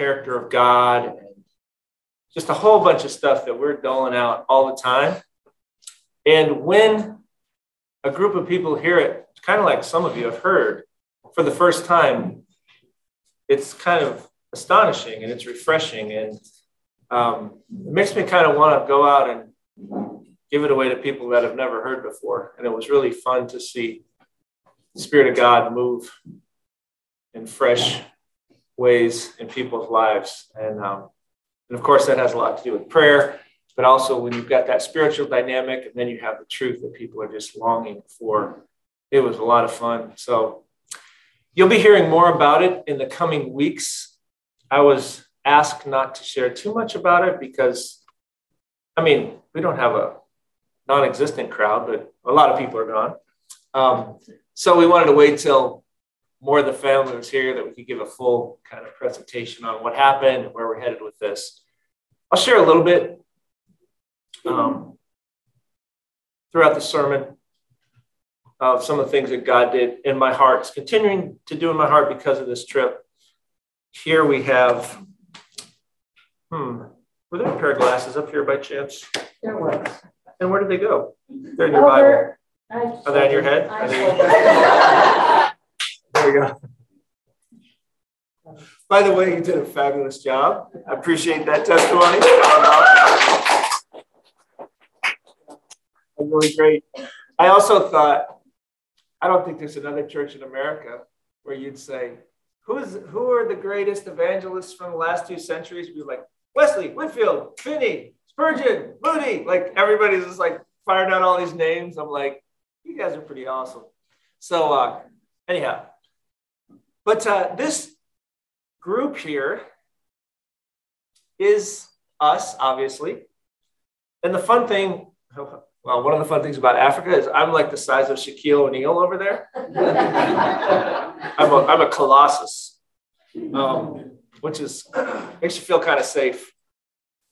character of God and just a whole bunch of stuff that we're doling out all the time. And when a group of people hear it, kind of like some of you have heard for the first time, it's kind of astonishing and it's refreshing. And um, it makes me kind of want to go out and give it away to people that have never heard before. And it was really fun to see the Spirit of God move in fresh ways in people's lives. And, um, and of course, that has a lot to do with prayer, but also when you've got that spiritual dynamic and then you have the truth that people are just longing for. It was a lot of fun. So you'll be hearing more about it in the coming weeks. I was asked not to share too much about it because, I mean, we don't have a non existent crowd, but a lot of people are gone. Um, so we wanted to wait till more of the family was here that we could give a full kind of presentation on what happened and where we're headed with this. I'll share a little bit um, throughout the sermon of some of the things that God did in my heart, it's continuing to do in my heart because of this trip. Here we have, hmm, were there a pair of glasses up here by chance? There was. And where did they go? They're in your Bible. Are they in your head? there go. By the way, you did a fabulous job. I appreciate that testimony. really great. I also thought, I don't think there's another church in America where you'd say, Who's who are the greatest evangelists from the last two centuries? We'd be like Wesley, Whitefield, Finney, Spurgeon, Moody. Like everybody's just like firing out all these names. I'm like, you guys are pretty awesome. So uh, anyhow, but uh, this group here is us, obviously. And the fun thing, well, one of the fun things about Africa is I'm like the size of Shaquille O'Neal over there. I'm, a, I'm a colossus, um, which is makes you feel kind of safe.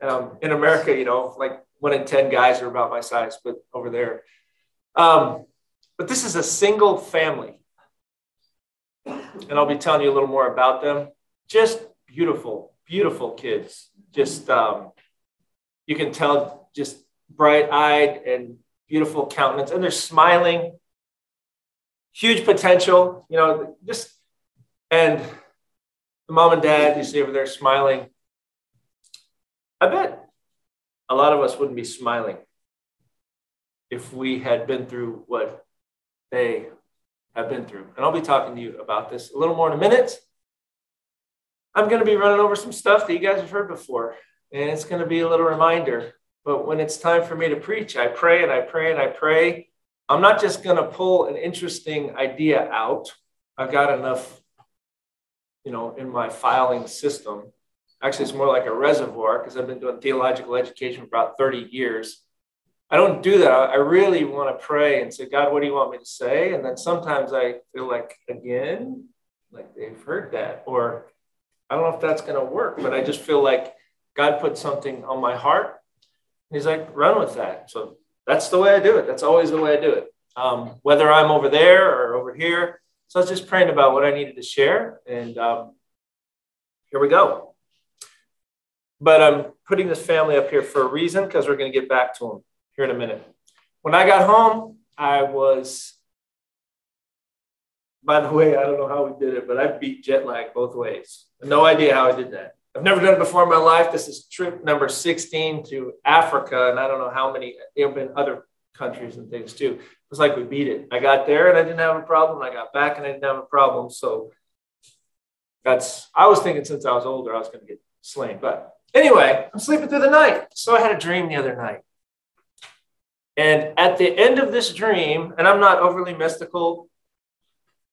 Um, in America, you know, like one in 10 guys are about my size, but over there. Um, but this is a single family and I'll be telling you a little more about them. Just beautiful, beautiful kids. Just um, you can tell, just bright-eyed and beautiful countenance, and they're smiling. Huge potential, you know. Just and the mom and dad you see over there smiling. I bet a lot of us wouldn't be smiling if we had been through what they have been through. And I'll be talking to you about this a little more in a minute. I'm going to be running over some stuff that you guys have heard before, and it's going to be a little reminder. But when it's time for me to preach, I pray and I pray and I pray. I'm not just going to pull an interesting idea out. I've got enough, you know, in my filing system. Actually, it's more like a reservoir because I've been doing theological education for about 30 years. I don't do that. I really want to pray and say, God, what do you want me to say? And then sometimes I feel like, again, like they've heard that. Or I don't know if that's going to work, but I just feel like God put something on my heart. He's like, run with that. So that's the way I do it. That's always the way I do it. Um, whether I'm over there or over here. So I was just praying about what I needed to share. And um, here we go. But I'm putting this family up here for a reason because we're going to get back to them here in a minute. When I got home, I was, by the way, I don't know how we did it, but I beat jet lag both ways. No idea how I did that. I've never done it before in my life. This is trip number 16 to Africa, and I don't know how many, there have been other countries and things too. It was like we beat it. I got there and I didn't have a problem. I got back and I didn't have a problem. So that's, I was thinking since I was older, I was going to get slain. But anyway, I'm sleeping through the night. So I had a dream the other night. And at the end of this dream, and I'm not overly mystical,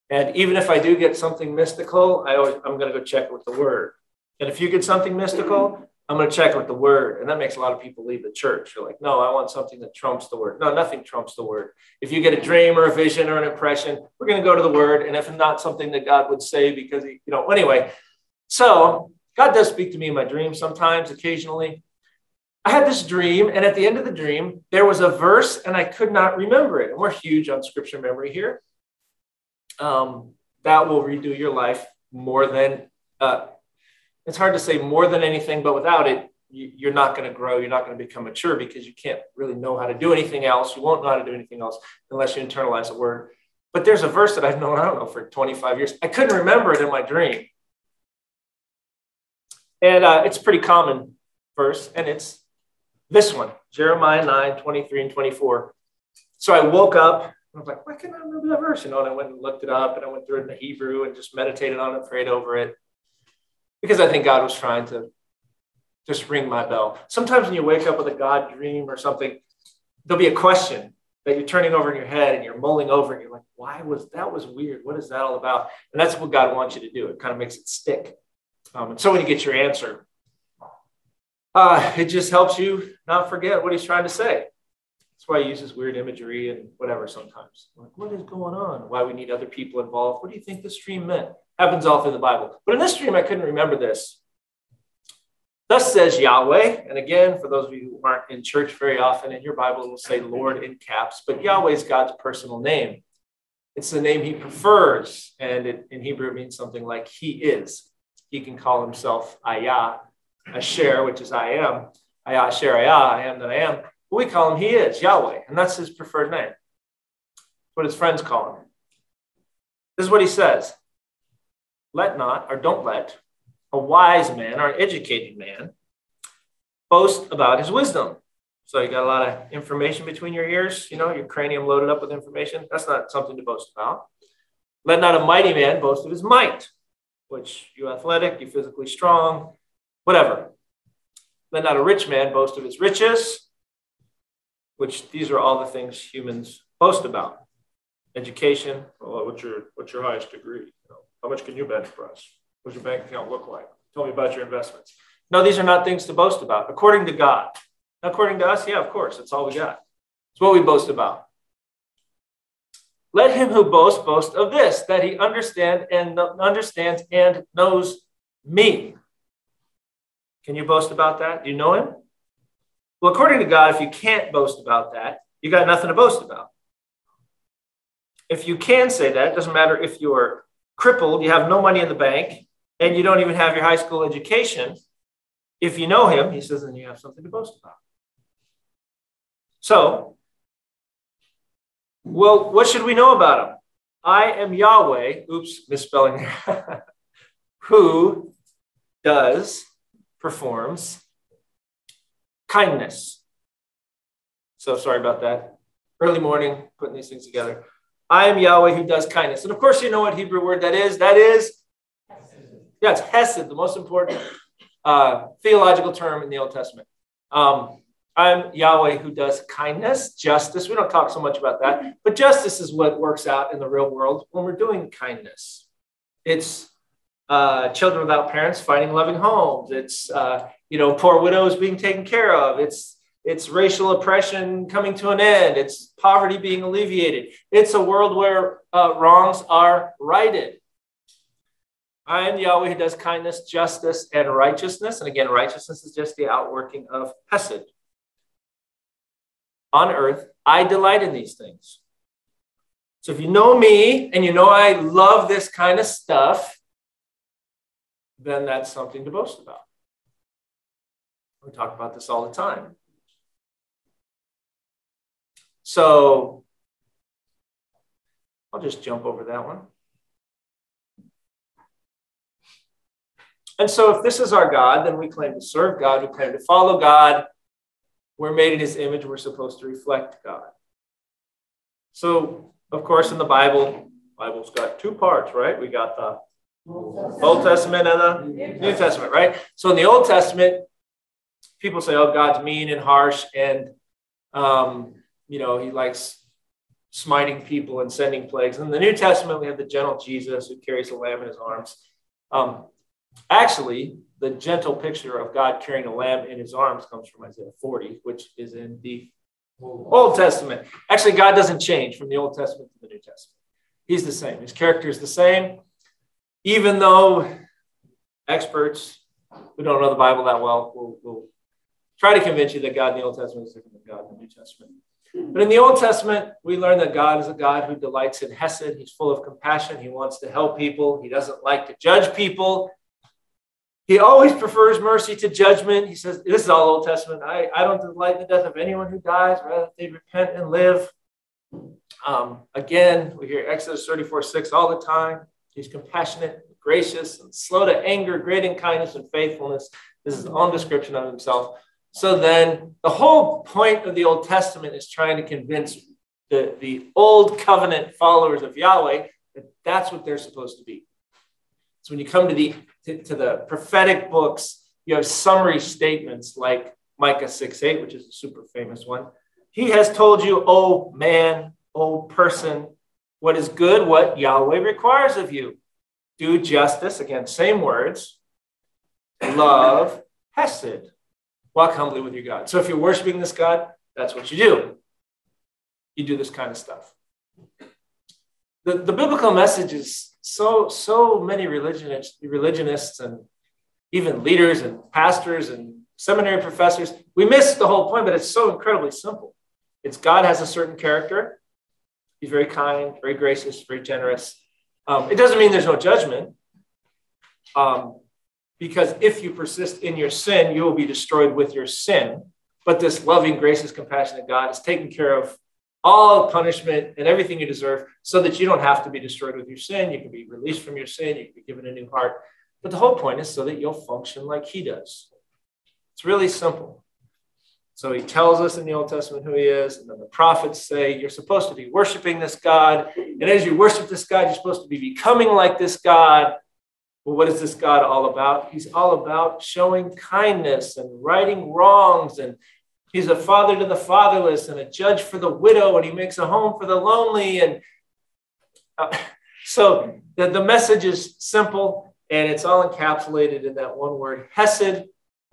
and even if I do get something mystical, I always, I'm going to go check with the word. And if you get something mystical, I'm going to check with the word. And that makes a lot of people leave the church. You're like, no, I want something that trumps the word. No, nothing trumps the word. If you get a dream or a vision or an impression, we're going to go to the word. And if not something that God would say, because, he, you know, anyway. So God does speak to me in my dreams sometimes, occasionally. I had this dream, and at the end of the dream, there was a verse, and I could not remember it. And we're huge on scripture memory here. Um, that will redo your life more than uh, it's hard to say more than anything, but without it, you're not going to grow. You're not going to become mature because you can't really know how to do anything else. You won't know how to do anything else unless you internalize a word. But there's a verse that I've known, I don't know, for 25 years. I couldn't remember it in my dream. And uh, it's pretty common verse, and it's this one Jeremiah 9, 23 and 24. So I woke up and I was like, why can't I remember that verse? You know, and I went and looked it up and I went through it in the Hebrew and just meditated on it, prayed over it. Because I think God was trying to just ring my bell. Sometimes when you wake up with a God dream or something, there'll be a question that you're turning over in your head and you're mulling over and you're like, why was that was weird? What is that all about? And that's what God wants you to do. It kind of makes it stick. Um, and so when you get your answer, uh, it just helps you not forget what he's trying to say. That's why he uses weird imagery and whatever sometimes. Like, what is going on? Why we need other people involved? What do you think this dream meant? Happens all through the Bible. But in this dream, I couldn't remember this. Thus says Yahweh. And again, for those of you who aren't in church very often, in your Bible, it will say Lord in caps, but Yahweh is God's personal name. It's the name he prefers. And it, in Hebrew, it means something like he is. He can call himself Ayah, Asher, which is I am. Asher, Ayah, I am that I am. But we call him he is, Yahweh. And that's his preferred name. what his friends call him. This is what he says Let not, or don't let, a wise man or an educated man boast about his wisdom. So you got a lot of information between your ears, you know, your cranium loaded up with information. That's not something to boast about. Let not a mighty man boast of his might, which you athletic, you physically strong, whatever. Let not a rich man boast of his riches, which these are all the things humans boast about. Education, well, what's your what's your highest degree? You know, how much can you bench press? What's your bank account look like? Tell me about your investments. No, these are not things to boast about, according to God. According to us, yeah, of course, that's all we got. It's what we boast about. Let him who boasts boast of this, that he understand and understands and knows me. Can you boast about that? Do you know him? Well, according to God, if you can't boast about that, you got nothing to boast about. If you can say that, it doesn't matter if you're crippled, you have no money in the bank, and you don't even have your high school education, if you know him, he says, then you have something to boast about. So, well, what should we know about him? I am Yahweh, oops, misspelling who does, performs kindness. So sorry about that. Early morning, putting these things together. I am Yahweh who does kindness. And of course, you know what Hebrew word that is. That is yeah, it's Hesed, the most important uh, theological term in the Old Testament. Um, I'm Yahweh who does kindness, justice. We don't talk so much about that, but justice is what works out in the real world when we're doing kindness. It's uh, children without parents finding loving homes. It's uh, you know poor widows being taken care of. It's it's racial oppression coming to an end. It's poverty being alleviated. It's a world where uh, wrongs are righted. I am Yahweh who does kindness, justice, and righteousness. And again, righteousness is just the outworking of Hesed. On earth, I delight in these things. So if you know me and you know I love this kind of stuff, then that's something to boast about. We talk about this all the time. So I'll just jump over that one. And so, if this is our God, then we claim to serve God, we claim to follow God. We're made in his image, we're supposed to reflect God. So, of course, in the Bible, Bible's got two parts, right? We got the Old Testament and the New Testament, right? So in the Old Testament, people say, "Oh, God's mean and harsh, and um, you know He likes smiting people and sending plagues." In the New Testament, we have the gentle Jesus who carries the lamb in His arms. Um, Actually, the gentle picture of God carrying a lamb in his arms comes from Isaiah 40, which is in the Old Testament. Actually, God doesn't change from the Old Testament to the New Testament. He's the same. His character is the same, even though experts who don't know the Bible that well will, will try to convince you that God in the Old Testament is different than God in the New Testament. But in the Old Testament, we learn that God is a God who delights in Hesed. He's full of compassion. He wants to help people. He doesn't like to judge people. He always prefers mercy to judgment. He says, This is all Old Testament. I, I don't delight in the death of anyone who dies, rather they repent and live. Um, again, we hear Exodus 34 6 all the time. He's compassionate, gracious, and slow to anger, great in kindness and faithfulness. This is his own description of himself. So then, the whole point of the Old Testament is trying to convince the, the old covenant followers of Yahweh that that's what they're supposed to be. So when you come to the to, to the prophetic books, you have summary statements like Micah 6 8, which is a super famous one. He has told you, oh man, oh person, what is good, what Yahweh requires of you. Do justice, again, same words, love, hesed, walk humbly with your God. So if you're worshiping this God, that's what you do. You do this kind of stuff. The, the biblical message is so so many religionists, religionists and even leaders and pastors and seminary professors, we miss the whole point, but it's so incredibly simple. It's God has a certain character. He's very kind, very gracious, very generous. Um, it doesn't mean there's no judgment, um, because if you persist in your sin, you will be destroyed with your sin. But this loving, gracious, compassionate God is taking care of all punishment and everything you deserve so that you don't have to be destroyed with your sin. You can be released from your sin. You can be given a new heart. But the whole point is so that you'll function like he does. It's really simple. So he tells us in the Old Testament who he is, and then the prophets say you're supposed to be worshiping this God. And as you worship this God, you're supposed to be becoming like this God. Well, what is this God all about? He's all about showing kindness and righting wrongs and He's a father to the fatherless and a judge for the widow, and he makes a home for the lonely. And uh, so the, the message is simple and it's all encapsulated in that one word, Hesed,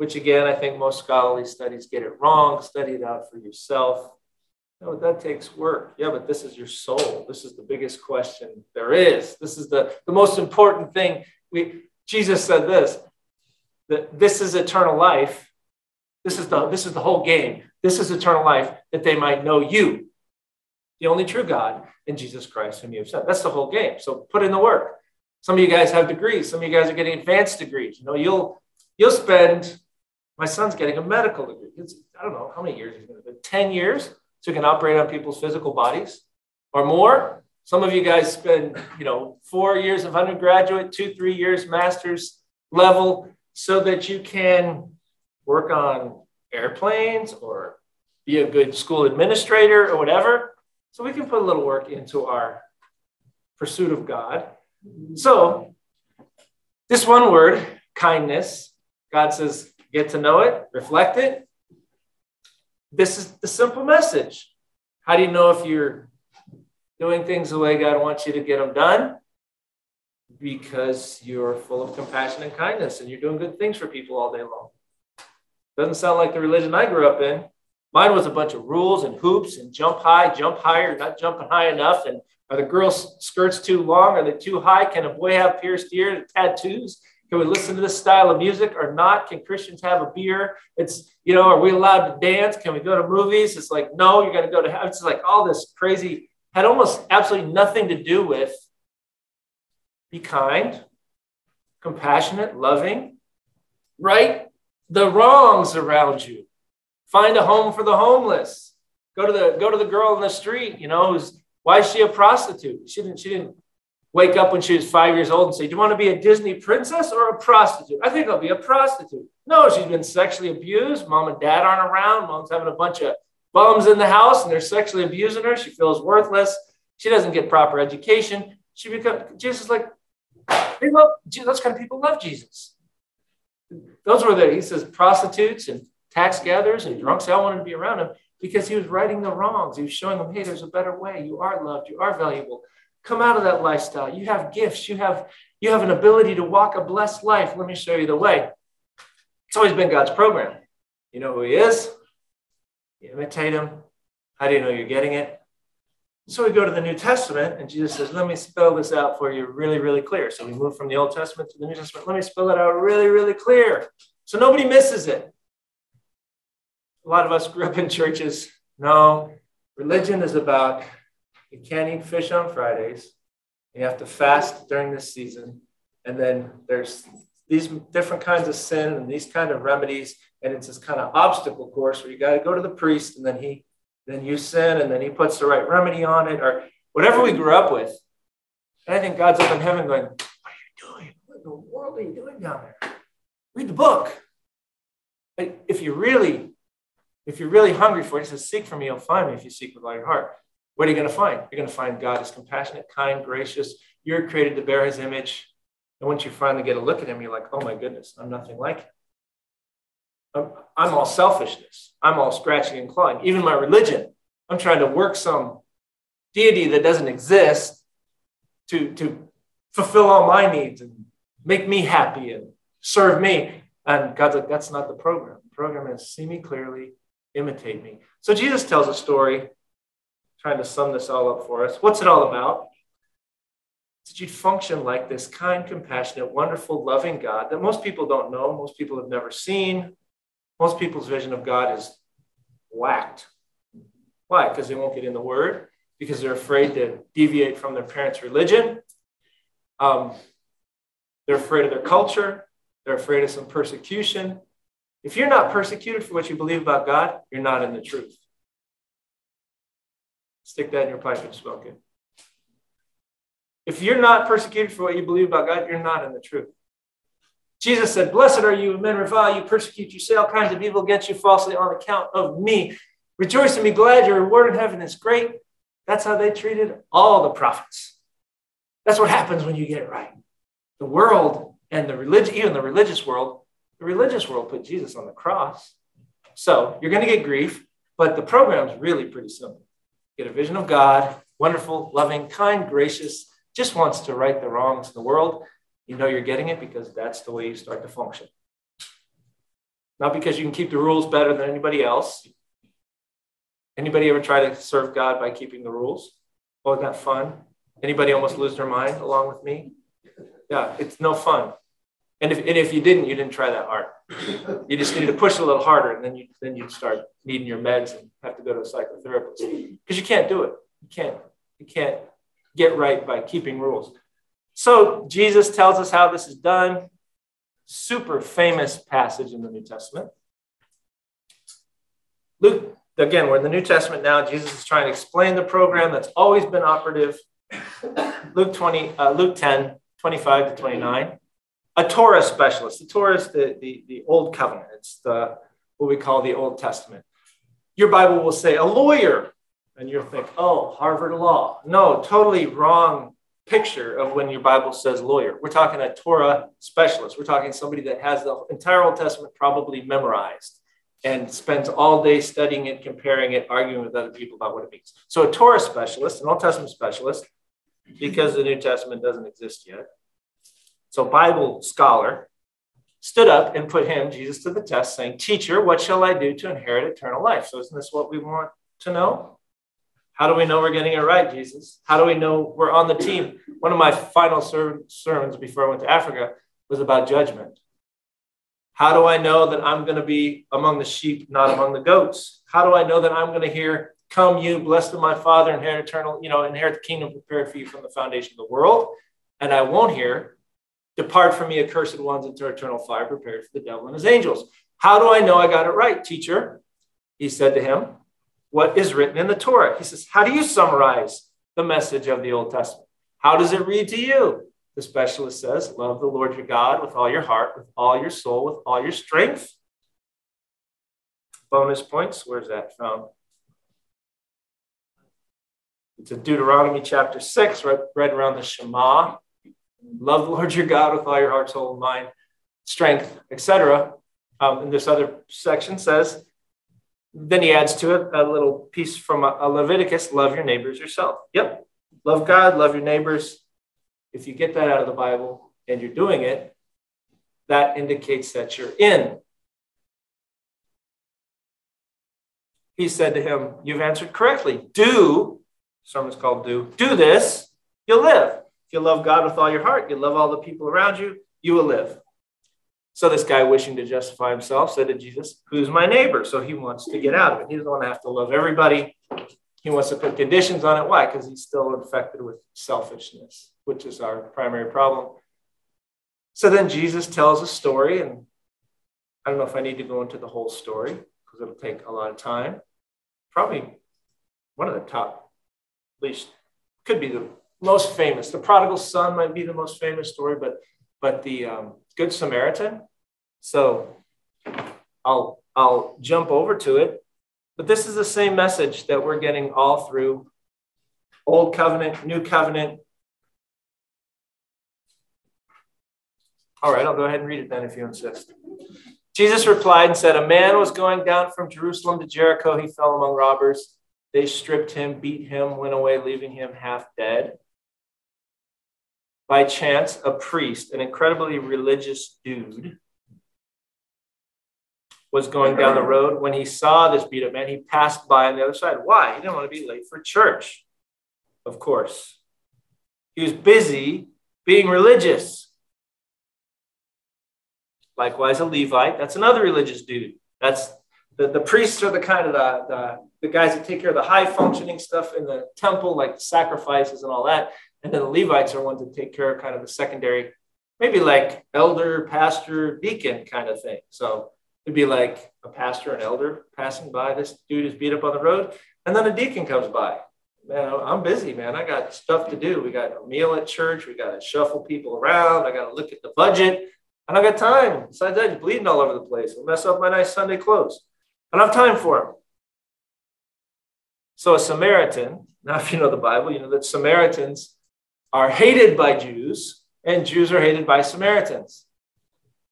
which again, I think most scholarly studies get it wrong. Study it out for yourself. No, that takes work. Yeah, but this is your soul. This is the biggest question there is. This is the, the most important thing. We, Jesus said this that this is eternal life this is the this is the whole game. This is eternal life that they might know you, the only true God, in Jesus Christ, whom you have sent. That's the whole game. So put in the work. Some of you guys have degrees. Some of you guys are getting advanced degrees. You know, you'll you'll spend. My son's getting a medical degree. It's, I don't know how many years he's going to do. Ten years, so he can operate on people's physical bodies, or more. Some of you guys spend, you know, four years of undergraduate, two, three years master's level, so that you can work on airplanes or be a good school administrator or whatever. So we can put a little work into our pursuit of God. So, this one word, kindness, God says, get to know it, reflect it. This is the simple message. How do you know if you're doing things the way God wants you to get them done? Because you're full of compassion and kindness and you're doing good things for people all day long. Doesn't sound like the religion I grew up in. Mine was a bunch of rules and hoops and jump high, jump higher, not jumping high enough. And are the girls' skirts too long? Are they too high? Can a boy have pierced ears, tattoos? Can we listen to this style of music or not? Can Christians have a beer? It's, you know, are we allowed to dance? Can we go to movies? It's like, no, you're going to go to, it's like all this crazy, had almost absolutely nothing to do with be kind, compassionate, loving, right? the wrongs around you. Find a home for the homeless. Go to the go to the girl in the street, you know, who's why is she a prostitute? She didn't she didn't wake up when she was five years old and say, Do you want to be a Disney princess or a prostitute? I think I'll be a prostitute. No, she's been sexually abused. Mom and dad aren't around. Mom's having a bunch of bums in the house and they're sexually abusing her. She feels worthless. She doesn't get proper education. She becomes Jesus like they love those kind of people love Jesus those were the, he says, prostitutes and tax gatherers and drunks. They all wanted to be around him because he was righting the wrongs. He was showing them, hey, there's a better way. You are loved. You are valuable. Come out of that lifestyle. You have gifts. You have, you have an ability to walk a blessed life. Let me show you the way. It's always been God's program. You know who he is. You imitate him. How do you know you're getting it? So we go to the New Testament, and Jesus says, Let me spell this out for you really, really clear. So we move from the Old Testament to the New Testament. Let me spell it out really, really clear so nobody misses it. A lot of us grew up in churches. No, religion is about you can't eat fish on Fridays. You have to fast during this season. And then there's these different kinds of sin and these kind of remedies, and it's this kind of obstacle course where you got to go to the priest, and then he, then you sin, and then he puts the right remedy on it, or whatever we grew up with. And I think God's up in heaven going, "What are you doing? What in the world are you doing down there? Read the book." If you really, if you're really hungry for it, he says, "Seek for me, you'll find me if you seek with all your heart." What are you going to find? You're going to find God is compassionate, kind, gracious. You're created to bear His image. And once you finally get a look at him, you're like, oh my goodness, I'm nothing like him. I'm, I'm all selfishness. I'm all scratching and clawing. Even my religion, I'm trying to work some deity that doesn't exist to, to fulfill all my needs and make me happy and serve me. And God's like, that's not the program. The program is see me clearly, imitate me. So Jesus tells a story, trying to sum this all up for us. What's it all about? that you'd function like this kind, compassionate, wonderful, loving God that most people don't know, most people have never seen. Most people's vision of God is whacked. Why? Because they won't get in the Word, because they're afraid to deviate from their parents' religion. Um, they're afraid of their culture. They're afraid of some persecution. If you're not persecuted for what you believe about God, you're not in the truth. Stick that in your pipe and smoke it. If you're not persecuted for what you believe about God, you're not in the truth. Jesus said, Blessed are you, men revile you, persecute you, say all kinds of evil against you falsely on account of me. Rejoice and be glad, your reward in heaven is great. That's how they treated all the prophets. That's what happens when you get it right. The world and the religion, even the religious world, the religious world put Jesus on the cross. So you're going to get grief, but the program is really pretty simple. Get a vision of God, wonderful, loving, kind, gracious, just wants to right the wrongs in the world, you know you're getting it because that's the way you start to function. Not because you can keep the rules better than anybody else. Anybody ever try to serve God by keeping the rules? Oh, isn't that fun? Anybody almost lose their mind along with me? Yeah, it's no fun. And if, and if you didn't, you didn't try that hard. You just needed to push a little harder, and then you then you'd start needing your meds and have to go to a psychotherapist because you can't do it. You can't. You can't get right by keeping rules. So Jesus tells us how this is done. Super famous passage in the New Testament. Luke, again, we're in the New Testament now. Jesus is trying to explain the program that's always been operative. Luke 20, uh, Luke 10, 25 to 29. A Torah specialist. The Torah is the, the, the Old Covenant. It's the, what we call the Old Testament. Your Bible will say a lawyer and you'll think, oh, Harvard Law. No, totally wrong picture of when your Bible says lawyer. We're talking a Torah specialist. We're talking somebody that has the entire Old Testament probably memorized and spends all day studying it, comparing it, arguing with other people about what it means. So a Torah specialist, an Old Testament specialist, because the New Testament doesn't exist yet. So Bible scholar stood up and put him, Jesus, to the test, saying, Teacher, what shall I do to inherit eternal life? So isn't this what we want to know? How do we know we're getting it right, Jesus? How do we know we're on the team? One of my final ser- sermons before I went to Africa was about judgment. How do I know that I'm going to be among the sheep, not among the goats? How do I know that I'm going to hear, Come, you, blessed of my Father, inherit eternal, you know, inherit the kingdom prepared for you from the foundation of the world? And I won't hear, Depart from me, accursed ones, into eternal fire prepared for the devil and his angels. How do I know I got it right, teacher? He said to him, what is written in the Torah. He says, How do you summarize the message of the Old Testament? How does it read to you? The specialist says, Love the Lord your God with all your heart, with all your soul, with all your strength. Bonus points. Where's that from? It's in Deuteronomy chapter 6, right, right around the Shema. Love the Lord your God with all your heart, soul, mind, strength, etc. Um, and this other section says, then he adds to it a little piece from a, Leviticus love your neighbors yourself. Yep. Love God, love your neighbors. If you get that out of the Bible and you're doing it, that indicates that you're in. He said to him, You've answered correctly. Do, sermon's called Do, do this, you'll live. You love God with all your heart, you love all the people around you, you will live. So this guy, wishing to justify himself, said to Jesus, Who's my neighbor? So he wants to get out of it. He doesn't want to have to love everybody. He wants to put conditions on it. Why? Because he's still infected with selfishness, which is our primary problem. So then Jesus tells a story, and I don't know if I need to go into the whole story because it'll take a lot of time. Probably one of the top, at least could be the most famous. The prodigal son might be the most famous story, but but the um, Good Samaritan. So I'll I'll jump over to it. But this is the same message that we're getting all through Old Covenant, New Covenant. All right, I'll go ahead and read it then if you insist. Jesus replied and said, A man was going down from Jerusalem to Jericho. He fell among robbers. They stripped him, beat him, went away, leaving him half dead. By chance, a priest, an incredibly religious dude, was going down the road. When he saw this beat up man, he passed by on the other side. Why? He didn't want to be late for church, of course. He was busy being religious. Likewise, a Levite, that's another religious dude. That's the, the priests are the kind of the, the, the guys that take care of the high functioning stuff in the temple, like sacrifices and all that. And then the Levites are ones that take care of kind of the secondary, maybe like elder, pastor, deacon kind of thing. So It'd be like a pastor, an elder passing by. This dude is beat up on the road, and then a deacon comes by. Man, I'm busy, man. I got stuff to do. We got a meal at church. We got to shuffle people around. I got to look at the budget. I don't got time. Besides that, he's bleeding all over the place. I'll mess up my nice Sunday clothes. I don't have time for him. So a Samaritan, now if you know the Bible, you know that Samaritans are hated by Jews and Jews are hated by Samaritans.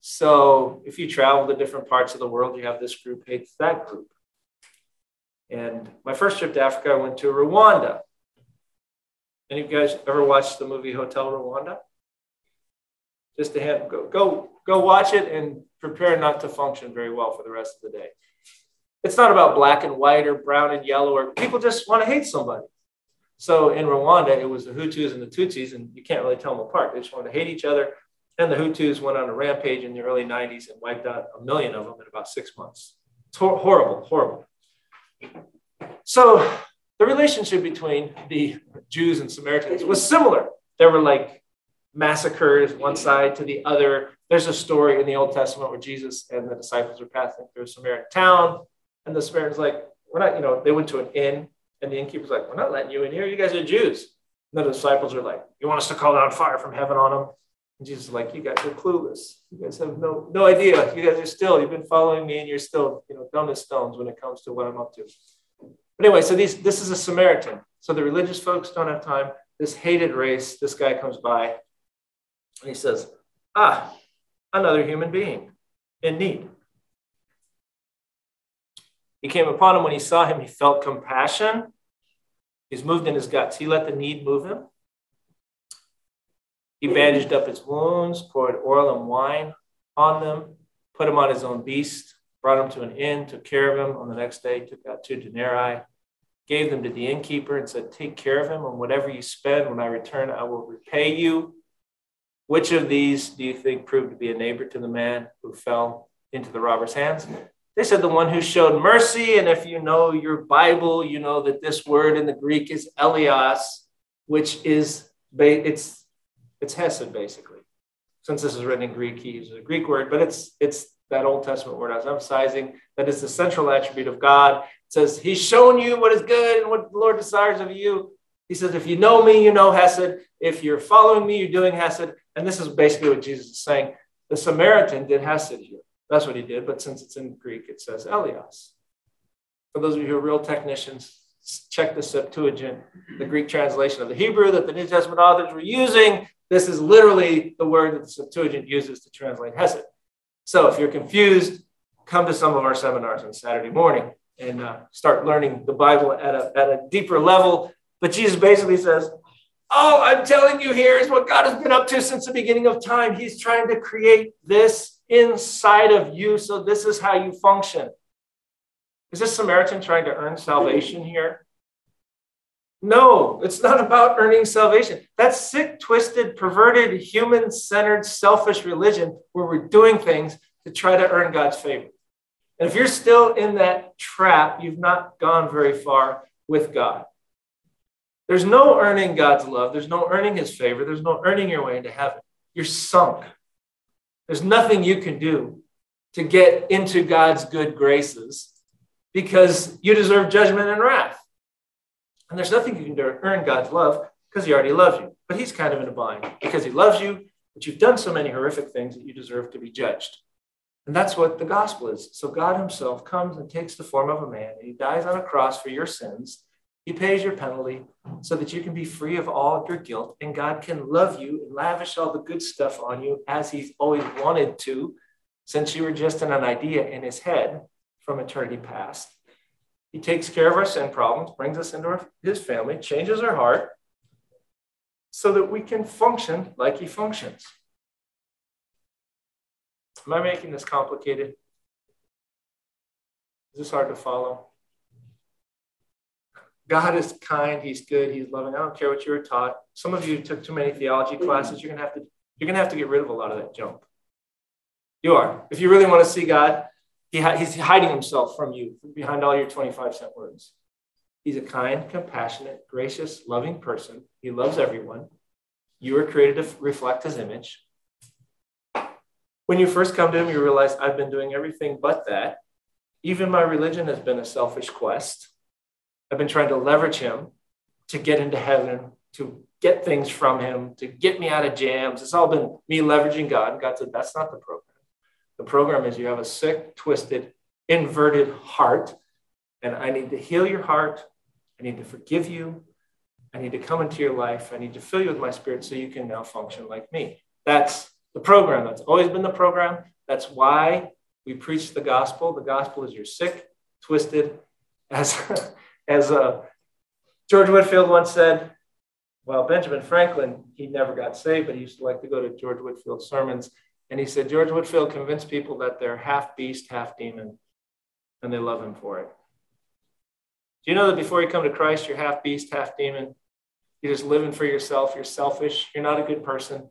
So if you travel to different parts of the world, you have this group hates that group. And my first trip to Africa, I went to Rwanda. Any of you guys ever watched the movie Hotel Rwanda? Just to have, go, go, go watch it and prepare not to function very well for the rest of the day. It's not about black and white or brown and yellow, or people just want to hate somebody. So in Rwanda, it was the Hutus and the Tutsis, and you can't really tell them apart. They just want to hate each other and the Hutus went on a rampage in the early 90s and wiped out a million of them in about six months. Horrible, horrible. So the relationship between the Jews and Samaritans was similar. There were like massacres, one side to the other. There's a story in the Old Testament where Jesus and the disciples were passing through a Samaritan town, and the Samaritans like, we're not, you know, they went to an inn, and the innkeeper's like, we're not letting you in here. You guys are Jews. And the disciples are like, you want us to call down fire from heaven on them? And Jesus is like, you guys are clueless. You guys have no, no idea. You guys are still, you've been following me and you're still, you know, dumb as stones when it comes to what I'm up to. But anyway, so these, this is a Samaritan. So the religious folks don't have time. This hated race, this guy comes by and he says, ah, another human being in need. He came upon him when he saw him, he felt compassion. He's moved in his guts. He let the need move him. He bandaged up his wounds, poured oil and wine on them, put him on his own beast, brought him to an inn, took care of him. On the next day, took out two denarii, gave them to the innkeeper, and said, Take care of him, and whatever you spend, when I return, I will repay you. Which of these do you think proved to be a neighbor to the man who fell into the robber's hands? They said, The one who showed mercy. And if you know your Bible, you know that this word in the Greek is eleos, which is, it's it's Hesed, basically. Since this is written in Greek, he uses a Greek word, but it's it's that Old Testament word I was emphasizing that is the central attribute of God. It says, He's shown you what is good and what the Lord desires of you. He says, If you know me, you know Hesed. If you're following me, you're doing Hesed. And this is basically what Jesus is saying. The Samaritan did Hesed here. That's what he did. But since it's in Greek, it says eleos. For those of you who are real technicians, check the Septuagint, the Greek translation of the Hebrew that the New Testament authors were using this is literally the word that the Septuagint uses to translate Hesed. So if you're confused, come to some of our seminars on Saturday morning and uh, start learning the Bible at a, at a deeper level. But Jesus basically says, All I'm telling you here is what God has been up to since the beginning of time. He's trying to create this inside of you. So this is how you function. Is this Samaritan trying to earn salvation here? No, it's not about earning salvation. That's sick, twisted, perverted, human centered, selfish religion where we're doing things to try to earn God's favor. And if you're still in that trap, you've not gone very far with God. There's no earning God's love. There's no earning his favor. There's no earning your way into heaven. You're sunk. There's nothing you can do to get into God's good graces because you deserve judgment and wrath. And there's nothing you can do to earn God's love because he already loves you. But he's kind of in a bind because he loves you, but you've done so many horrific things that you deserve to be judged. And that's what the gospel is. So God himself comes and takes the form of a man, and he dies on a cross for your sins. He pays your penalty so that you can be free of all of your guilt, and God can love you and lavish all the good stuff on you as he's always wanted to, since you were just in an idea in his head from eternity past. He takes care of our sin problems, brings us into our, his family, changes our heart so that we can function like he functions. Am I making this complicated? Is this hard to follow? God is kind, He's good, He's loving. I don't care what you were taught. Some of you took too many theology mm-hmm. classes. You're gonna have to, you're gonna have to get rid of a lot of that junk. You are. If you really want to see God, he, He's hiding Himself from you behind all your 25 cent words. He's a kind, compassionate, gracious, loving person. He loves everyone. You were created to reflect His image. When you first come to Him, you realize I've been doing everything but that. Even my religion has been a selfish quest. I've been trying to leverage Him to get into heaven, to get things from Him, to get me out of jams. It's all been me leveraging God. God said, That's not the program. The program is you have a sick, twisted, inverted heart, and I need to heal your heart. I need to forgive you. I need to come into your life. I need to fill you with my spirit so you can now function like me. That's the program. That's always been the program. That's why we preach the gospel. The gospel is you're sick, twisted, as as uh, George Whitefield once said. Well, Benjamin Franklin, he never got saved, but he used to like to go to George Whitefield's sermons. And he said George Whitefield convinced people that they're half beast, half demon, and they love him for it. Do you know that before you come to Christ, you're half beast, half demon? You're just living for yourself. You're selfish. You're not a good person.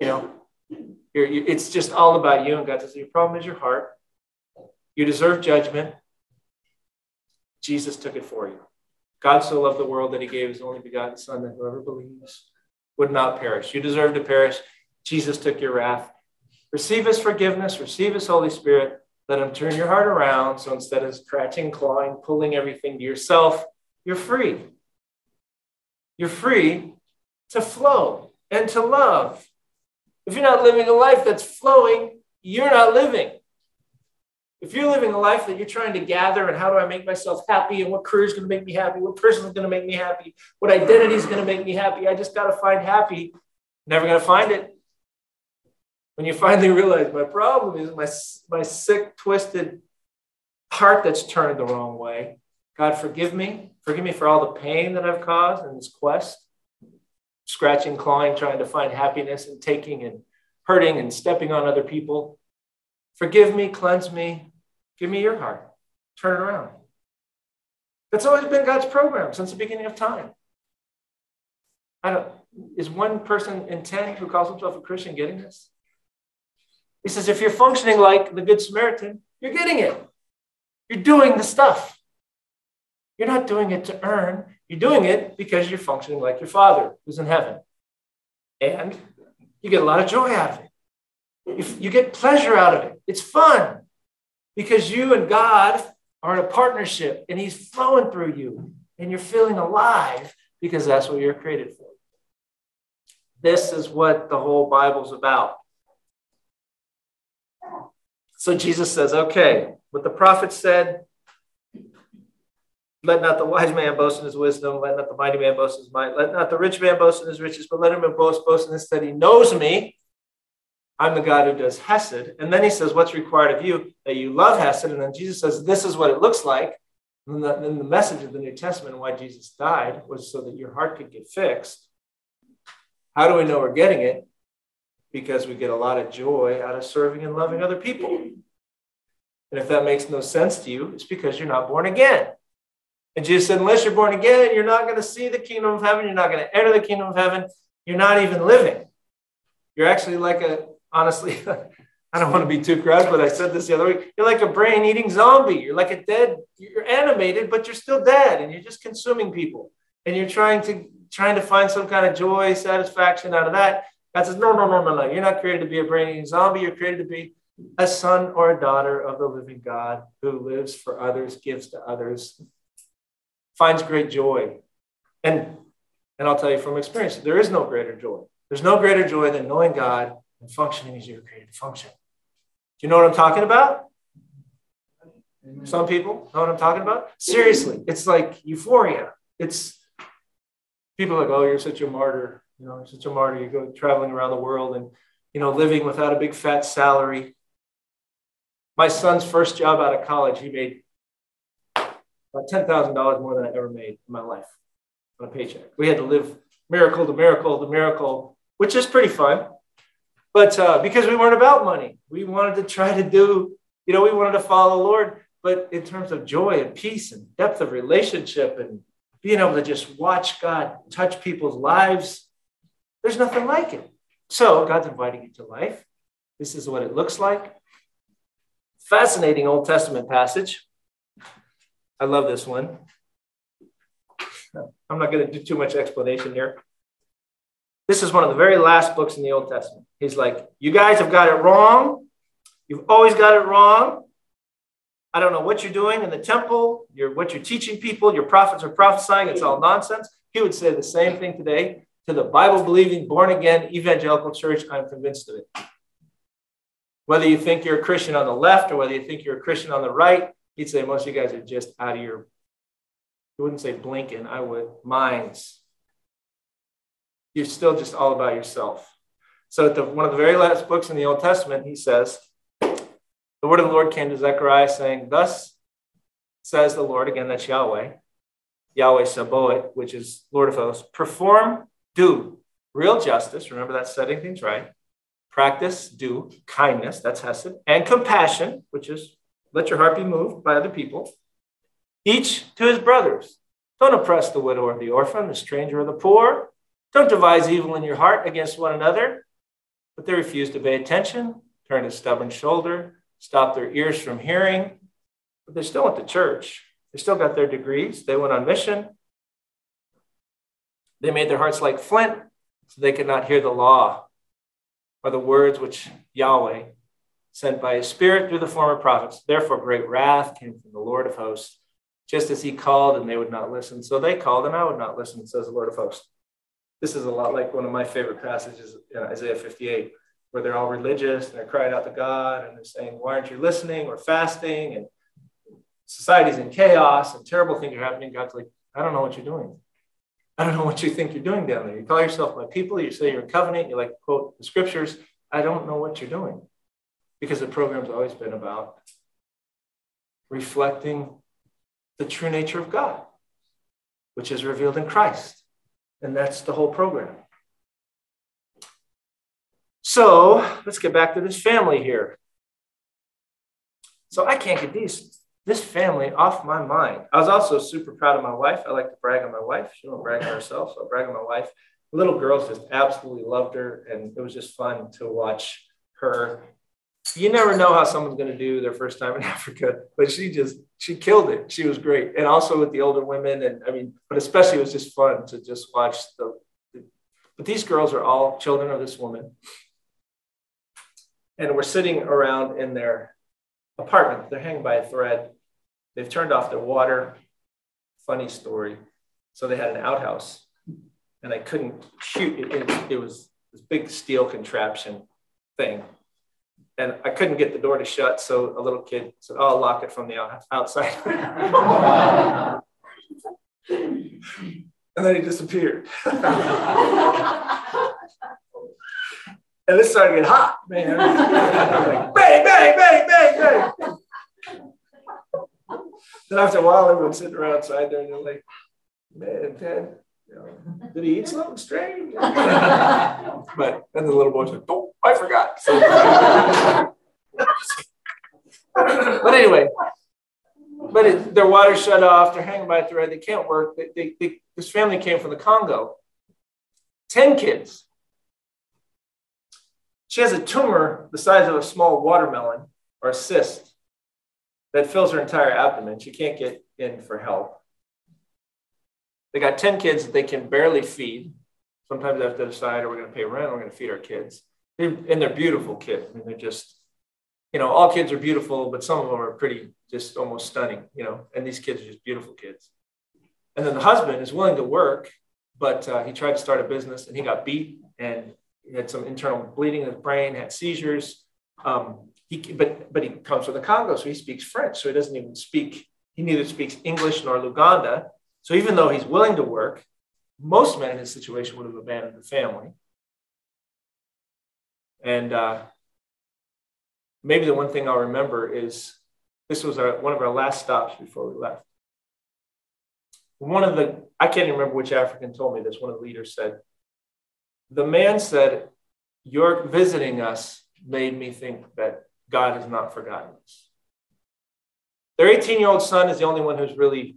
You know, you're, you, it's just all about you. And God says, Your problem is your heart. You deserve judgment. Jesus took it for you. God so loved the world that he gave his only begotten Son that whoever believes would not perish. You deserve to perish. Jesus took your wrath. Receive his forgiveness, receive his Holy Spirit. Let him turn your heart around. So instead of scratching, clawing, pulling everything to yourself, you're free. You're free to flow and to love if you're not living a life that's flowing, you're not living. If you're living a life that you're trying to gather and how do I make myself happy and what career is going to make me happy, what person is going to make me happy, what identity is going to make me happy, I just got to find happy. Never going to find it. When you finally realize my problem is my, my sick, twisted heart that's turned the wrong way. God, forgive me. Forgive me for all the pain that I've caused in this quest scratching, clawing, trying to find happiness and taking and hurting and stepping on other people. Forgive me, cleanse me, give me your heart, turn it around. That's always been God's program since the beginning of time. I don't, is one person in 10 who calls himself a Christian getting this? He says, if you're functioning like the Good Samaritan, you're getting it. You're doing the stuff. You're not doing it to earn, you're doing it because you're functioning like your Father who's in heaven. And you get a lot of joy out of it. You, you get pleasure out of it. It's fun because you and God are in a partnership and He's flowing through you and you're feeling alive because that's what you're created for. This is what the whole Bible's about. So Jesus says, okay, what the prophet said, let not the wise man boast in his wisdom. Let not the mighty man boast in his might. Let not the rich man boast in his riches, but let him boast, boast in this that he knows me. I'm the God who does Hesed. And then he says, What's required of you? That you love Hesed. And then Jesus says, This is what it looks like. And then the message of the New Testament and why Jesus died was so that your heart could get fixed. How do we know we're getting it? Because we get a lot of joy out of serving and loving other people. And if that makes no sense to you, it's because you're not born again. And Jesus said, unless you're born again, you're not going to see the kingdom of heaven. You're not going to enter the kingdom of heaven. You're not even living. You're actually like a, honestly, I don't want to be too crass, but I said this the other week. You're like a brain eating zombie. You're like a dead, you're animated, but you're still dead and you're just consuming people. And you're trying to trying to find some kind of joy, satisfaction out of that. God says, no, no, no, no, no. You're not created to be a brain eating zombie. You're created to be a son or a daughter of the living God who lives for others, gives to others, finds great joy. And, and I'll tell you from experience, there is no greater joy. There's no greater joy than knowing God and functioning as you were created to function. Do you know what I'm talking about? Some people know what I'm talking about. Seriously, it's like euphoria. It's people like, oh, you're such a martyr. You know, you're such a martyr. You go traveling around the world and, you know, living without a big fat salary. My son's first job out of college, he made about $10,000 more than I ever made in my life on a paycheck. We had to live miracle to miracle to miracle, which is pretty fun. But uh, because we weren't about money, we wanted to try to do, you know, we wanted to follow the Lord. But in terms of joy and peace and depth of relationship and being able to just watch God touch people's lives, there's nothing like it. So God's inviting you to life. This is what it looks like. Fascinating Old Testament passage. I love this one. I'm not going to do too much explanation here. This is one of the very last books in the Old Testament. He's like, You guys have got it wrong. You've always got it wrong. I don't know what you're doing in the temple, you're, what you're teaching people, your prophets are prophesying, it's all nonsense. He would say the same thing today to the Bible believing, born again evangelical church. I'm convinced of it. Whether you think you're a Christian on the left or whether you think you're a Christian on the right, he'd say most of you guys are just out of your, he wouldn't say blinking, I would, minds. You're still just all about yourself. So, at the, one of the very last books in the Old Testament, he says, the word of the Lord came to Zechariah saying, Thus says the Lord, again, that's Yahweh, Yahweh Sabaoth, which is Lord of hosts, perform, do real justice. Remember that setting things right. Practice, do kindness, that's Hesed, and compassion, which is let your heart be moved by other people, each to his brothers. Don't oppress the widow or the orphan, the stranger or the poor. Don't devise evil in your heart against one another. But they refused to pay attention, turned a stubborn shoulder, stopped their ears from hearing, but they still went to church. They still got their degrees. They went on mission. They made their hearts like flint so they could not hear the law or the words which Yahweh sent by his spirit through the former prophets. Therefore, great wrath came from the Lord of hosts, just as he called and they would not listen. So they called and I would not listen, says the Lord of hosts. This is a lot like one of my favorite passages in Isaiah 58 where they're all religious and they're crying out to God and they're saying, Why aren't you listening? We're fasting and society's in chaos and terrible things are happening. God's like, I don't know what you're doing. I don't know what you think you're doing down there. You call yourself my people, you say you're a covenant, you like quote the scriptures. I don't know what you're doing because the program's always been about reflecting the true nature of God, which is revealed in Christ. And that's the whole program. So let's get back to this family here. So I can't get these this family off my mind. I was also super proud of my wife. I like to brag on my wife. She won't brag on herself, so I brag on my wife. Little girls just absolutely loved her, and it was just fun to watch her. You never know how someone's going to do their first time in Africa, but she just she killed it. She was great, and also with the older women, and I mean, but especially it was just fun to just watch the. the but these girls are all children of this woman and we're sitting around in their apartment. They're hanging by a thread. They've turned off their water. Funny story. So they had an outhouse, and I couldn't shoot. It, it, it was this big steel contraption thing, and I couldn't get the door to shut. So a little kid said, oh, "I'll lock it from the outside." and then he disappeared. And this started to get hot, man. like, bang, bang, bang, bang, bang. then after a while, everyone's sitting around outside there and they're like, man, Ted, you know, did he eat something strange? but then the little boy said, oh, I forgot. So, but anyway, but it, their water shut off. They're hanging by a thread. They can't work. They, they, they, this family came from the Congo. 10 kids. She has a tumor the size of a small watermelon or a cyst that fills her entire abdomen. She can't get in for help. They got 10 kids that they can barely feed. Sometimes I have to decide are we going to pay rent we're going to feed our kids. and they're beautiful kids. I mean, they're just, you know, all kids are beautiful, but some of them are pretty, just almost stunning, you know, and these kids are just beautiful kids. And then the husband is willing to work, but uh, he tried to start a business and he got beat and he had some internal bleeding in his brain, had seizures. Um, he, but, but he comes from the Congo, so he speaks French. So he doesn't even speak, he neither speaks English nor Luganda. So even though he's willing to work, most men in his situation would have abandoned the family. And uh, maybe the one thing I'll remember is this was our, one of our last stops before we left. One of the, I can't even remember which African told me this, one of the leaders said, the man said, Your visiting us made me think that God has not forgotten us. Their 18 year old son is the only one who's really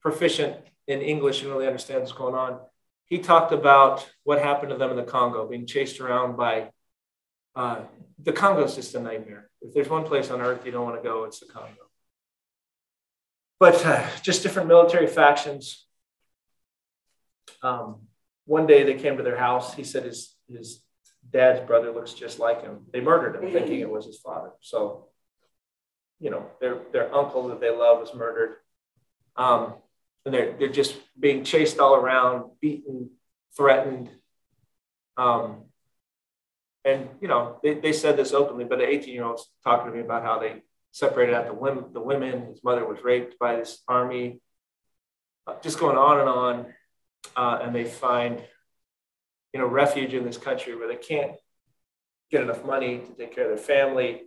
proficient in English and really understands what's going on. He talked about what happened to them in the Congo, being chased around by uh, the Congo is just a nightmare. If there's one place on earth you don't want to go, it's the Congo. But uh, just different military factions. Um, one day they came to their house. He said his, his dad's brother looks just like him. They murdered him, thinking it was his father. So, you know, their, their uncle that they love was murdered. Um, and they're, they're just being chased all around, beaten, threatened. Um, and, you know, they, they said this openly, but an 18 year old's talking to me about how they separated out the women, the women. His mother was raped by this army, uh, just going on and on. Uh, and they find, you know, refuge in this country where they can't get enough money to take care of their family.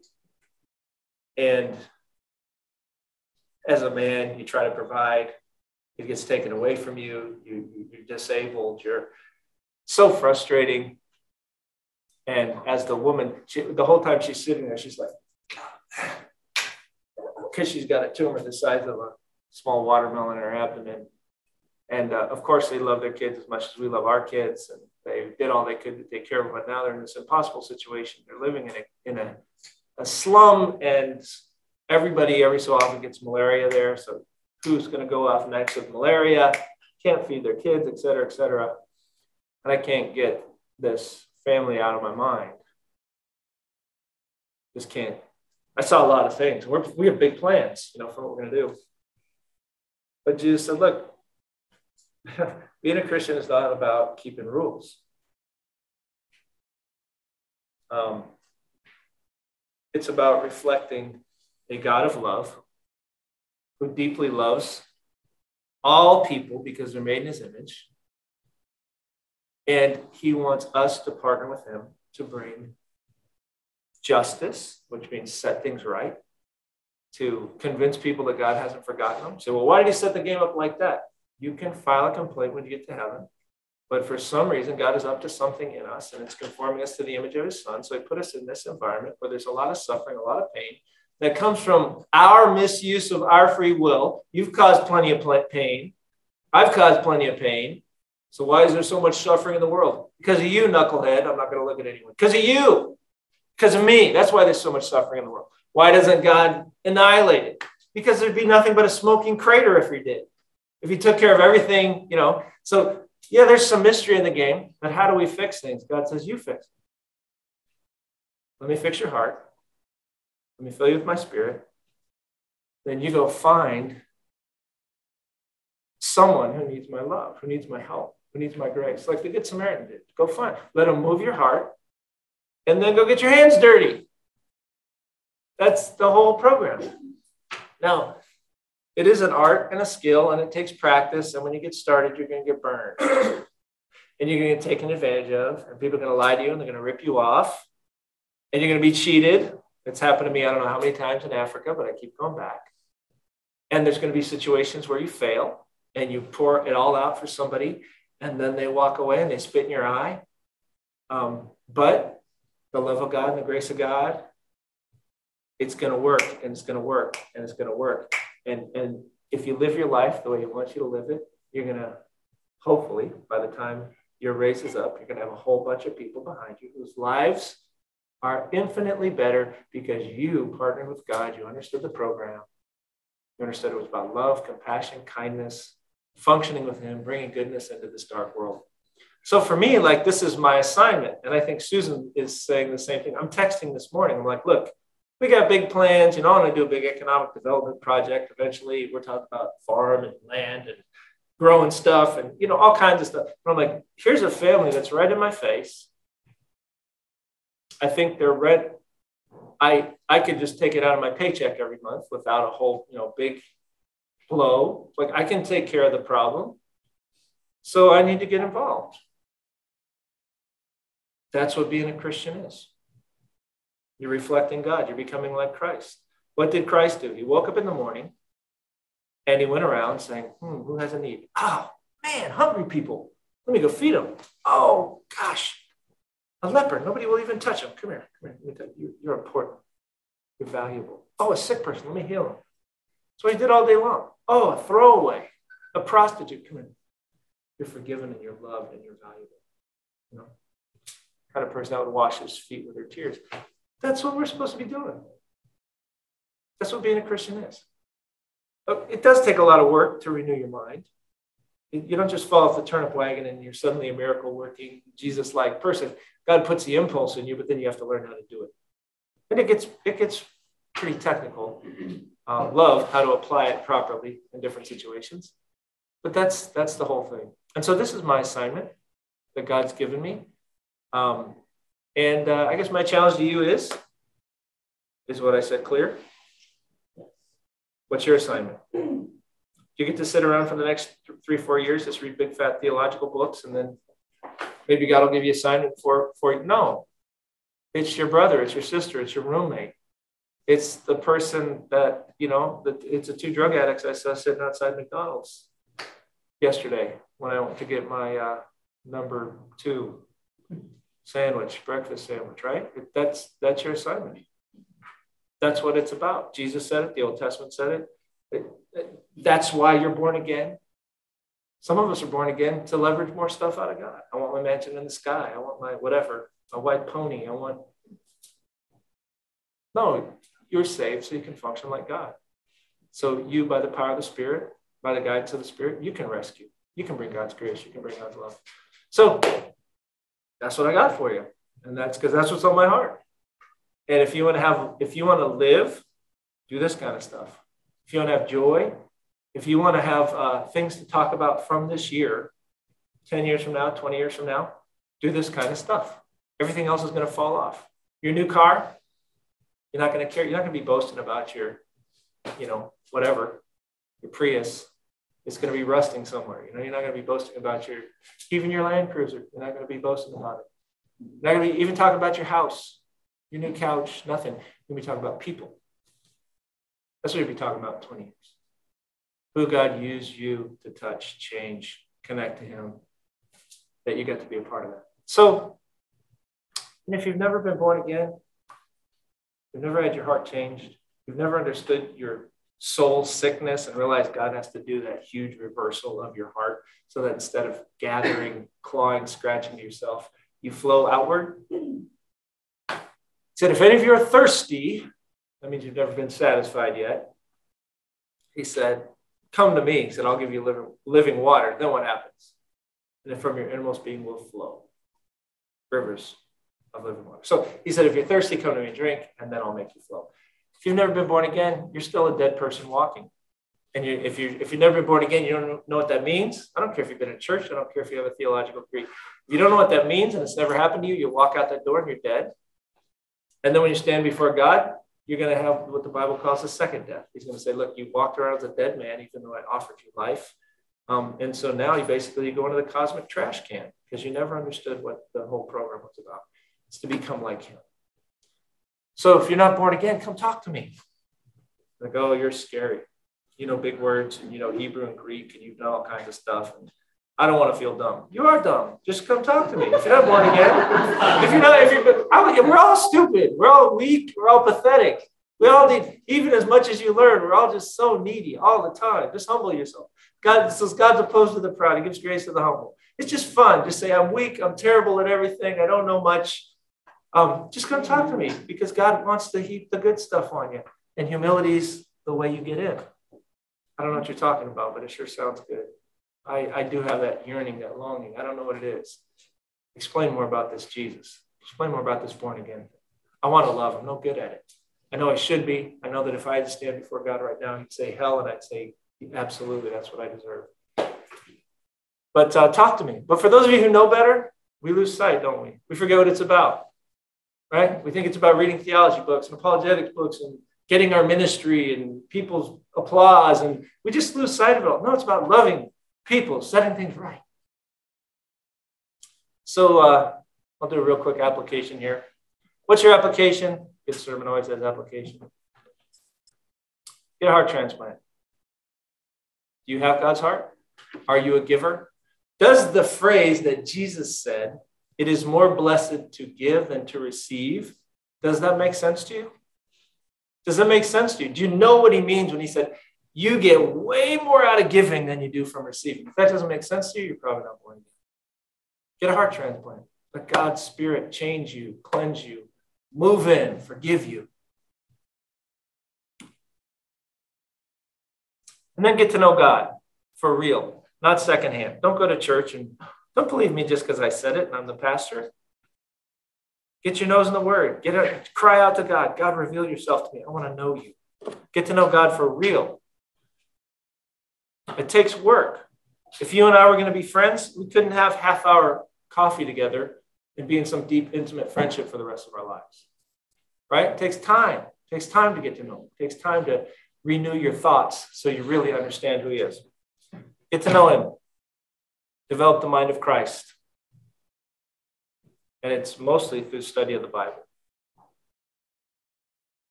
And as a man, you try to provide, it gets taken away from you, you you're disabled, you're so frustrating. And as the woman, she, the whole time she's sitting there, she's like, because she's got a tumor the size of a small watermelon in her abdomen. And uh, of course, they love their kids as much as we love our kids, and they did all they could to take care of them. But now they're in this impossible situation. They're living in a in a, a slum, and everybody every so often gets malaria there. So who's going to go off next with malaria? Can't feed their kids, et cetera, et cetera. And I can't get this family out of my mind. Just can't I saw a lot of things. We're, we have big plans, you know, for what we're going to do. But Jesus said, look, being a Christian is not about keeping rules. Um, it's about reflecting a God of love who deeply loves all people because they're made in his image. And he wants us to partner with him to bring justice, which means set things right, to convince people that God hasn't forgotten them. So, well, why did he set the game up like that? You can file a complaint when you get to heaven. But for some reason, God is up to something in us and it's conforming us to the image of his son. So he put us in this environment where there's a lot of suffering, a lot of pain that comes from our misuse of our free will. You've caused plenty of pain. I've caused plenty of pain. So why is there so much suffering in the world? Because of you, knucklehead. I'm not going to look at anyone. Because of you. Because of me. That's why there's so much suffering in the world. Why doesn't God annihilate it? Because there'd be nothing but a smoking crater if he did. If he took care of everything, you know. So, yeah, there's some mystery in the game, but how do we fix things? God says, You fix it. Let me fix your heart. Let me fill you with my spirit. Then you go find someone who needs my love, who needs my help, who needs my grace, like the Good Samaritan did. Go find. Let him move your heart and then go get your hands dirty. That's the whole program. Now, it is an art and a skill, and it takes practice. And when you get started, you're going to get burned. and you're going to get taken advantage of, and people are going to lie to you and they're going to rip you off, and you're going to be cheated. It's happened to me, I don't know how many times in Africa, but I keep going back. And there's going to be situations where you fail and you pour it all out for somebody, and then they walk away and they spit in your eye. Um, but the love of God and the grace of God, it's going to work and it's going to work and it's going to work. And, and if you live your life the way He wants you to live it, you're going to hopefully, by the time your race is up, you're going to have a whole bunch of people behind you whose lives are infinitely better because you partnered with God. You understood the program. You understood it was about love, compassion, kindness, functioning with Him, bringing goodness into this dark world. So for me, like this is my assignment. And I think Susan is saying the same thing. I'm texting this morning. I'm like, look, we got big plans. You know, I'm going to do a big economic development project. Eventually, we're talking about farm and land and growing stuff and, you know, all kinds of stuff. But I'm like, here's a family that's right in my face. I think they're red. I, I could just take it out of my paycheck every month without a whole, you know, big blow. Like I can take care of the problem. So I need to get involved. That's what being a Christian is. You're reflecting God, you're becoming like Christ. What did Christ do? He woke up in the morning and he went around saying, hmm, Who has a need? Oh, man, hungry people. Let me go feed them. Oh, gosh, a leper. Nobody will even touch him. Come here, come here. You, you're important. You're valuable. Oh, a sick person. Let me heal him. So he did all day long. Oh, a throwaway, a prostitute. Come here. You're forgiven and you're loved and you're valuable. You know, kind of person that would wash his feet with her tears. That's what we're supposed to be doing. That's what being a Christian is. It does take a lot of work to renew your mind. You don't just fall off the turnip wagon and you're suddenly a miracle working, Jesus like person. God puts the impulse in you, but then you have to learn how to do it. And it gets, it gets pretty technical. Uh, love how to apply it properly in different situations. But that's, that's the whole thing. And so this is my assignment that God's given me. Um, and uh, I guess my challenge to you is, is what I said clear? What's your assignment? You get to sit around for the next three, four years, just read big fat theological books, and then maybe God will give you assignment for for you. no. It's your brother, it's your sister, it's your roommate. It's the person that, you know, that it's the two drug addicts I saw sitting outside McDonald's yesterday when I went to get my uh, number two sandwich, breakfast sandwich, right? That's that's your assignment. That's what it's about. Jesus said it. The Old Testament said it. That's why you're born again. Some of us are born again to leverage more stuff out of God. I want my mansion in the sky. I want my whatever, a white pony. I want. No, you're saved so you can function like God. So you, by the power of the Spirit, by the guidance of the Spirit, you can rescue. You can bring God's grace. You can bring God's love. So that's what I got for you. And that's because that's what's on my heart. And if you want to have, if you want to live, do this kind of stuff. If you want to have joy, if you want to have uh, things to talk about from this year, 10 years from now, 20 years from now, do this kind of stuff. Everything else is going to fall off. Your new car, you're not going to care. You're not going to be boasting about your, you know, whatever, your Prius. It's going to be rusting somewhere. You know, you're not going to be boasting about your, even your Land Cruiser. You're not going to be boasting about it. You're not going to be even talking about your house, your new couch, nothing. You're going to be talking about people. That's what you'll be talking about in 20 years. Who God used you to touch, change, connect to Him, that you get to be a part of that. So, and if you've never been born again, you've never had your heart changed, you've never understood your soul sickness and realized God has to do that huge reversal of your heart so that instead of gathering, clawing, scratching yourself, you flow outward. He said, if any of you are thirsty, that means you've never been satisfied yet. He said, Come to me. He said, I'll give you living, water. Then what happens? And then from your innermost being will flow rivers of living water. So he said, if you're thirsty, come to me and drink, and then I'll make you flow. If you've never been born again, you're still a dead person walking. And you, if, you, if you've never been born again, you don't know what that means. I don't care if you've been in church. I don't care if you have a theological degree. If you don't know what that means and it's never happened to you, you walk out that door and you're dead. And then when you stand before God, you're going to have what the Bible calls a second death. He's going to say, look, you walked around as a dead man, even though I offered you life. Um, and so now you basically go into the cosmic trash can because you never understood what the whole program was about. It's to become like him. So if you're not born again, come talk to me. Like, oh, you're scary. You know big words and you know Hebrew and Greek and you know all kinds of stuff. And I don't want to feel dumb. You are dumb. Just come talk to me. If you're not born again, if you're not, if you're, I, we're all stupid. We're all weak. We're all pathetic. We all need, even as much as you learn, we're all just so needy all the time. Just humble yourself. God says God's opposed to the proud. He gives grace to the humble. It's just fun. Just say, I'm weak. I'm terrible at everything. I don't know much. Um, just come talk to me because God wants to heap the good stuff on you. And humility is the way you get in. I don't know what you're talking about, but it sure sounds good. I, I do have that yearning, that longing. I don't know what it is. Explain more about this Jesus. Explain more about this born again. I want to love. I'm no good at it. I know I should be. I know that if I had to stand before God right now, He'd say hell, and I'd say absolutely, that's what I deserve. But uh, talk to me. But for those of you who know better, we lose sight, don't we? We forget what it's about, right? We think it's about reading theology books and apologetics books and getting our ministry and people's applause, and we just lose sight of it all. No, it's about loving people, setting things right. So uh, I'll do a real quick application here. What's your application? Good sermon always has application. Get a heart transplant. Do you have God's heart? Are you a giver? Does the phrase that Jesus said, it is more blessed to give than to receive, does that make sense to you? Does that make sense to you? Do you know what he means when he said, you get way more out of giving than you do from receiving? If that doesn't make sense to you, you're probably not born again. Get a heart transplant. Let God's Spirit change you, cleanse you, move in, forgive you. And then get to know God for real, not secondhand. Don't go to church and don't believe me just because I said it and I'm the pastor. Get your nose in the word. Get a, cry out to God. God, reveal yourself to me. I want to know you. Get to know God for real. It takes work. If you and I were going to be friends, we couldn't have half hour coffee together and be in some deep, intimate friendship for the rest of our lives. Right? It takes time. It takes time to get to know him. It takes time to renew your thoughts so you really understand who he is. Get to know him. Develop the mind of Christ. And it's mostly through study of the Bible.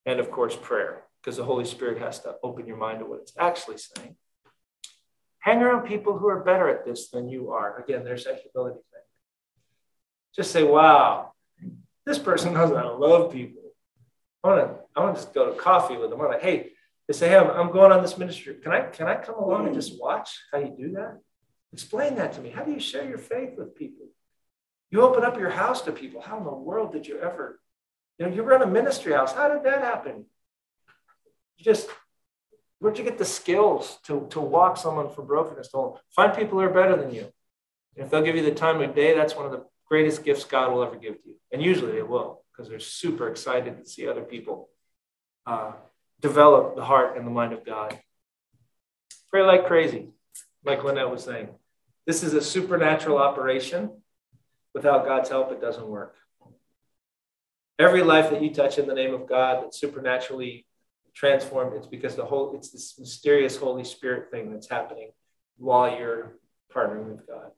And of course, prayer, because the Holy Spirit has to open your mind to what it's actually saying. Hang around people who are better at this than you are. Again, there's that humility thing. Just say, wow, this person knows to love people. I want to, I want to just go to coffee with them. I'm like, hey, they say, hey, I'm, I'm going on this ministry. Can I, can I come along and just watch how you do that? Explain that to me. How do you share your faith with people? You open up your house to people. How in the world did you ever, you know, you run a ministry house. How did that happen? You just, where'd you get the skills to, to walk someone from brokenness to? Find people who are better than you. And if they'll give you the time of day, that's one of the greatest gifts God will ever give to you. And usually they will, because they're super excited to see other people uh, develop the heart and the mind of God. Pray like crazy, like Lynette was saying. This is a supernatural operation Without God's help, it doesn't work. Every life that you touch in the name of God that's supernaturally transformed, it's because the whole it's this mysterious Holy Spirit thing that's happening while you're partnering with God.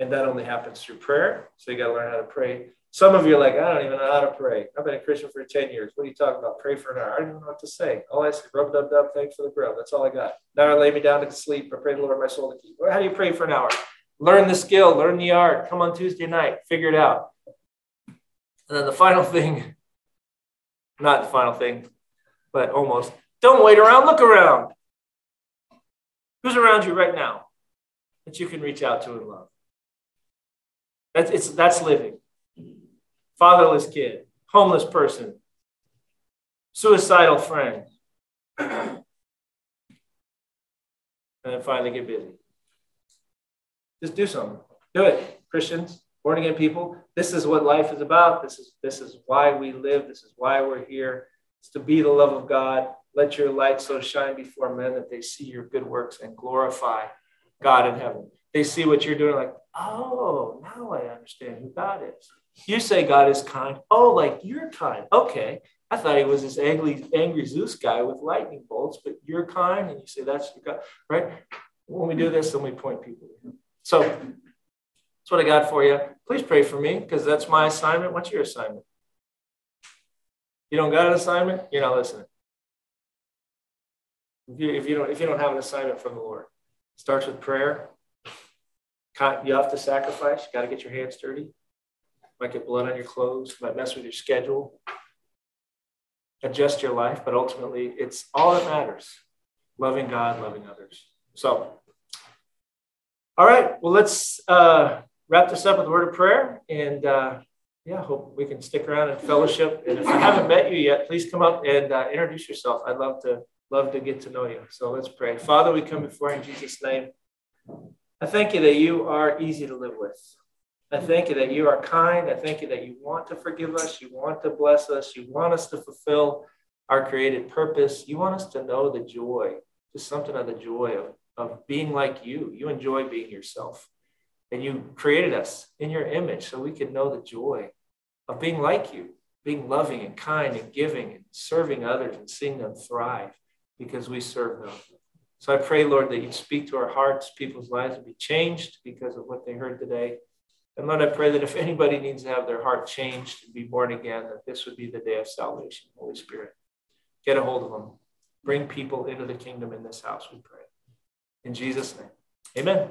And that only happens through prayer. So you got to learn how to pray. Some of you are like, I don't even know how to pray. I've been a Christian for 10 years. What are you talking about? Pray for an hour. I don't even know what to say. All I say, rub dub dub, thanks for the grill. That's all I got. Now I lay me down to sleep. I pray the Lord my soul to keep. How do you pray for an hour? learn the skill, learn the art, come on Tuesday night, figure it out. And then the final thing, not the final thing, but almost, don't wait around, look around. Who's around you right now that you can reach out to and love? That's, it's, that's living. Fatherless kid, homeless person, suicidal friend. and then finally get busy. Just do something. Do it, Christians, born again people. This is what life is about. This is this is why we live. This is why we're here. To be the love of God. Let your light so shine before men that they see your good works and glorify God in heaven. They see what you're doing, like, oh, now I understand who God is. You say God is kind. Oh, like you're kind. Okay. I thought he was this angry, angry Zeus guy with lightning bolts, but you're kind, and you say that's your God, right? When we do this, then we point people. So that's what I got for you. Please pray for me because that's my assignment. What's your assignment? You don't got an assignment, you're not listening. If you, if you don't if you don't have an assignment from the Lord, it starts with prayer. You have to sacrifice. You got to get your hands dirty. Might get blood on your clothes. Might mess with your schedule. Adjust your life, but ultimately, it's all that matters: loving God, loving others. So all right. Well, let's uh, wrap this up with a word of prayer. And uh, yeah, hope we can stick around and fellowship. And if I haven't met you yet, please come up and uh, introduce yourself. I'd love to love to get to know you. So let's pray. Father, we come before you in Jesus' name. I thank you that you are easy to live with. I thank you that you are kind. I thank you that you want to forgive us. You want to bless us. You want us to fulfill our created purpose. You want us to know the joy, just something of the joy of, of being like you. You enjoy being yourself. And you created us in your image so we can know the joy of being like you, being loving and kind and giving and serving others and seeing them thrive because we serve them. So I pray, Lord, that you'd speak to our hearts, people's lives would be changed because of what they heard today. And Lord, I pray that if anybody needs to have their heart changed and be born again, that this would be the day of salvation, Holy Spirit. Get a hold of them. Bring people into the kingdom in this house, we pray. In Jesus' name, amen.